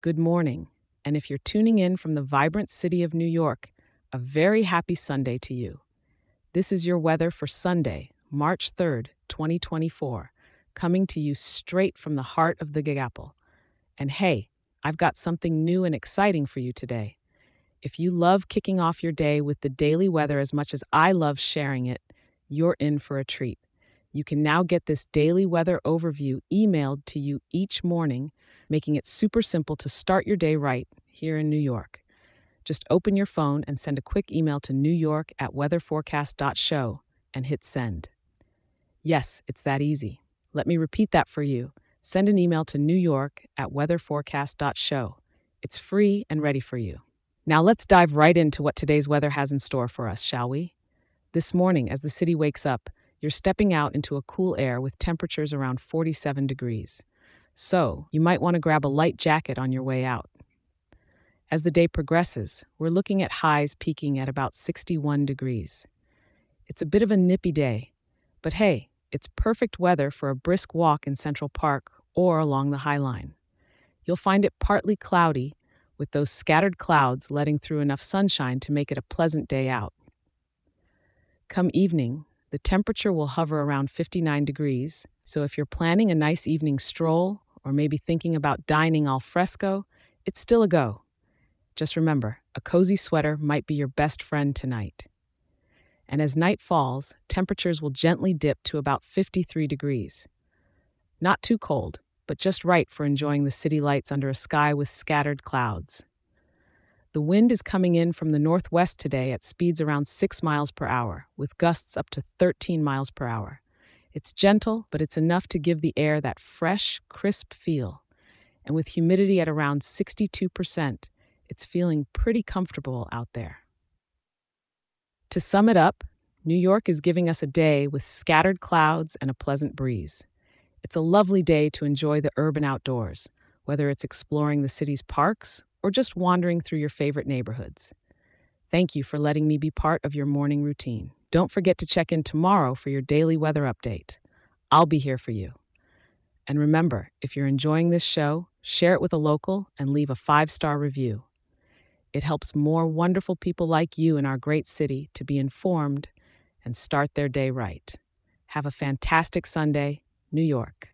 Good morning. And if you're tuning in from the vibrant city of New York, a very happy Sunday to you. This is your weather for Sunday, March 3rd, 2024, coming to you straight from the heart of the Big Apple. And hey, I've got something new and exciting for you today. If you love kicking off your day with the daily weather as much as I love sharing it, you're in for a treat. You can now get this daily weather overview emailed to you each morning, making it super simple to start your day right here in New York. Just open your phone and send a quick email to New York at weatherforecast.show and hit send. Yes, it's that easy. Let me repeat that for you. Send an email to New York at weatherforecast.show. It's free and ready for you. Now let's dive right into what today's weather has in store for us, shall we? This morning, as the city wakes up, you're stepping out into a cool air with temperatures around 47 degrees. So, you might want to grab a light jacket on your way out. As the day progresses, we're looking at highs peaking at about 61 degrees. It's a bit of a nippy day, but hey, it's perfect weather for a brisk walk in Central Park or along the High Line. You'll find it partly cloudy, with those scattered clouds letting through enough sunshine to make it a pleasant day out. Come evening, the temperature will hover around 59 degrees, so if you're planning a nice evening stroll or maybe thinking about dining al fresco, it's still a go. Just remember, a cozy sweater might be your best friend tonight. And as night falls, temperatures will gently dip to about 53 degrees. Not too cold, but just right for enjoying the city lights under a sky with scattered clouds. The wind is coming in from the northwest today at speeds around 6 miles per hour, with gusts up to 13 miles per hour. It's gentle, but it's enough to give the air that fresh, crisp feel. And with humidity at around 62%, it's feeling pretty comfortable out there. To sum it up, New York is giving us a day with scattered clouds and a pleasant breeze. It's a lovely day to enjoy the urban outdoors, whether it's exploring the city's parks or just wandering through your favorite neighborhoods. Thank you for letting me be part of your morning routine. Don't forget to check in tomorrow for your daily weather update. I'll be here for you. And remember, if you're enjoying this show, share it with a local and leave a five star review. It helps more wonderful people like you in our great city to be informed and start their day right. Have a fantastic Sunday, New York.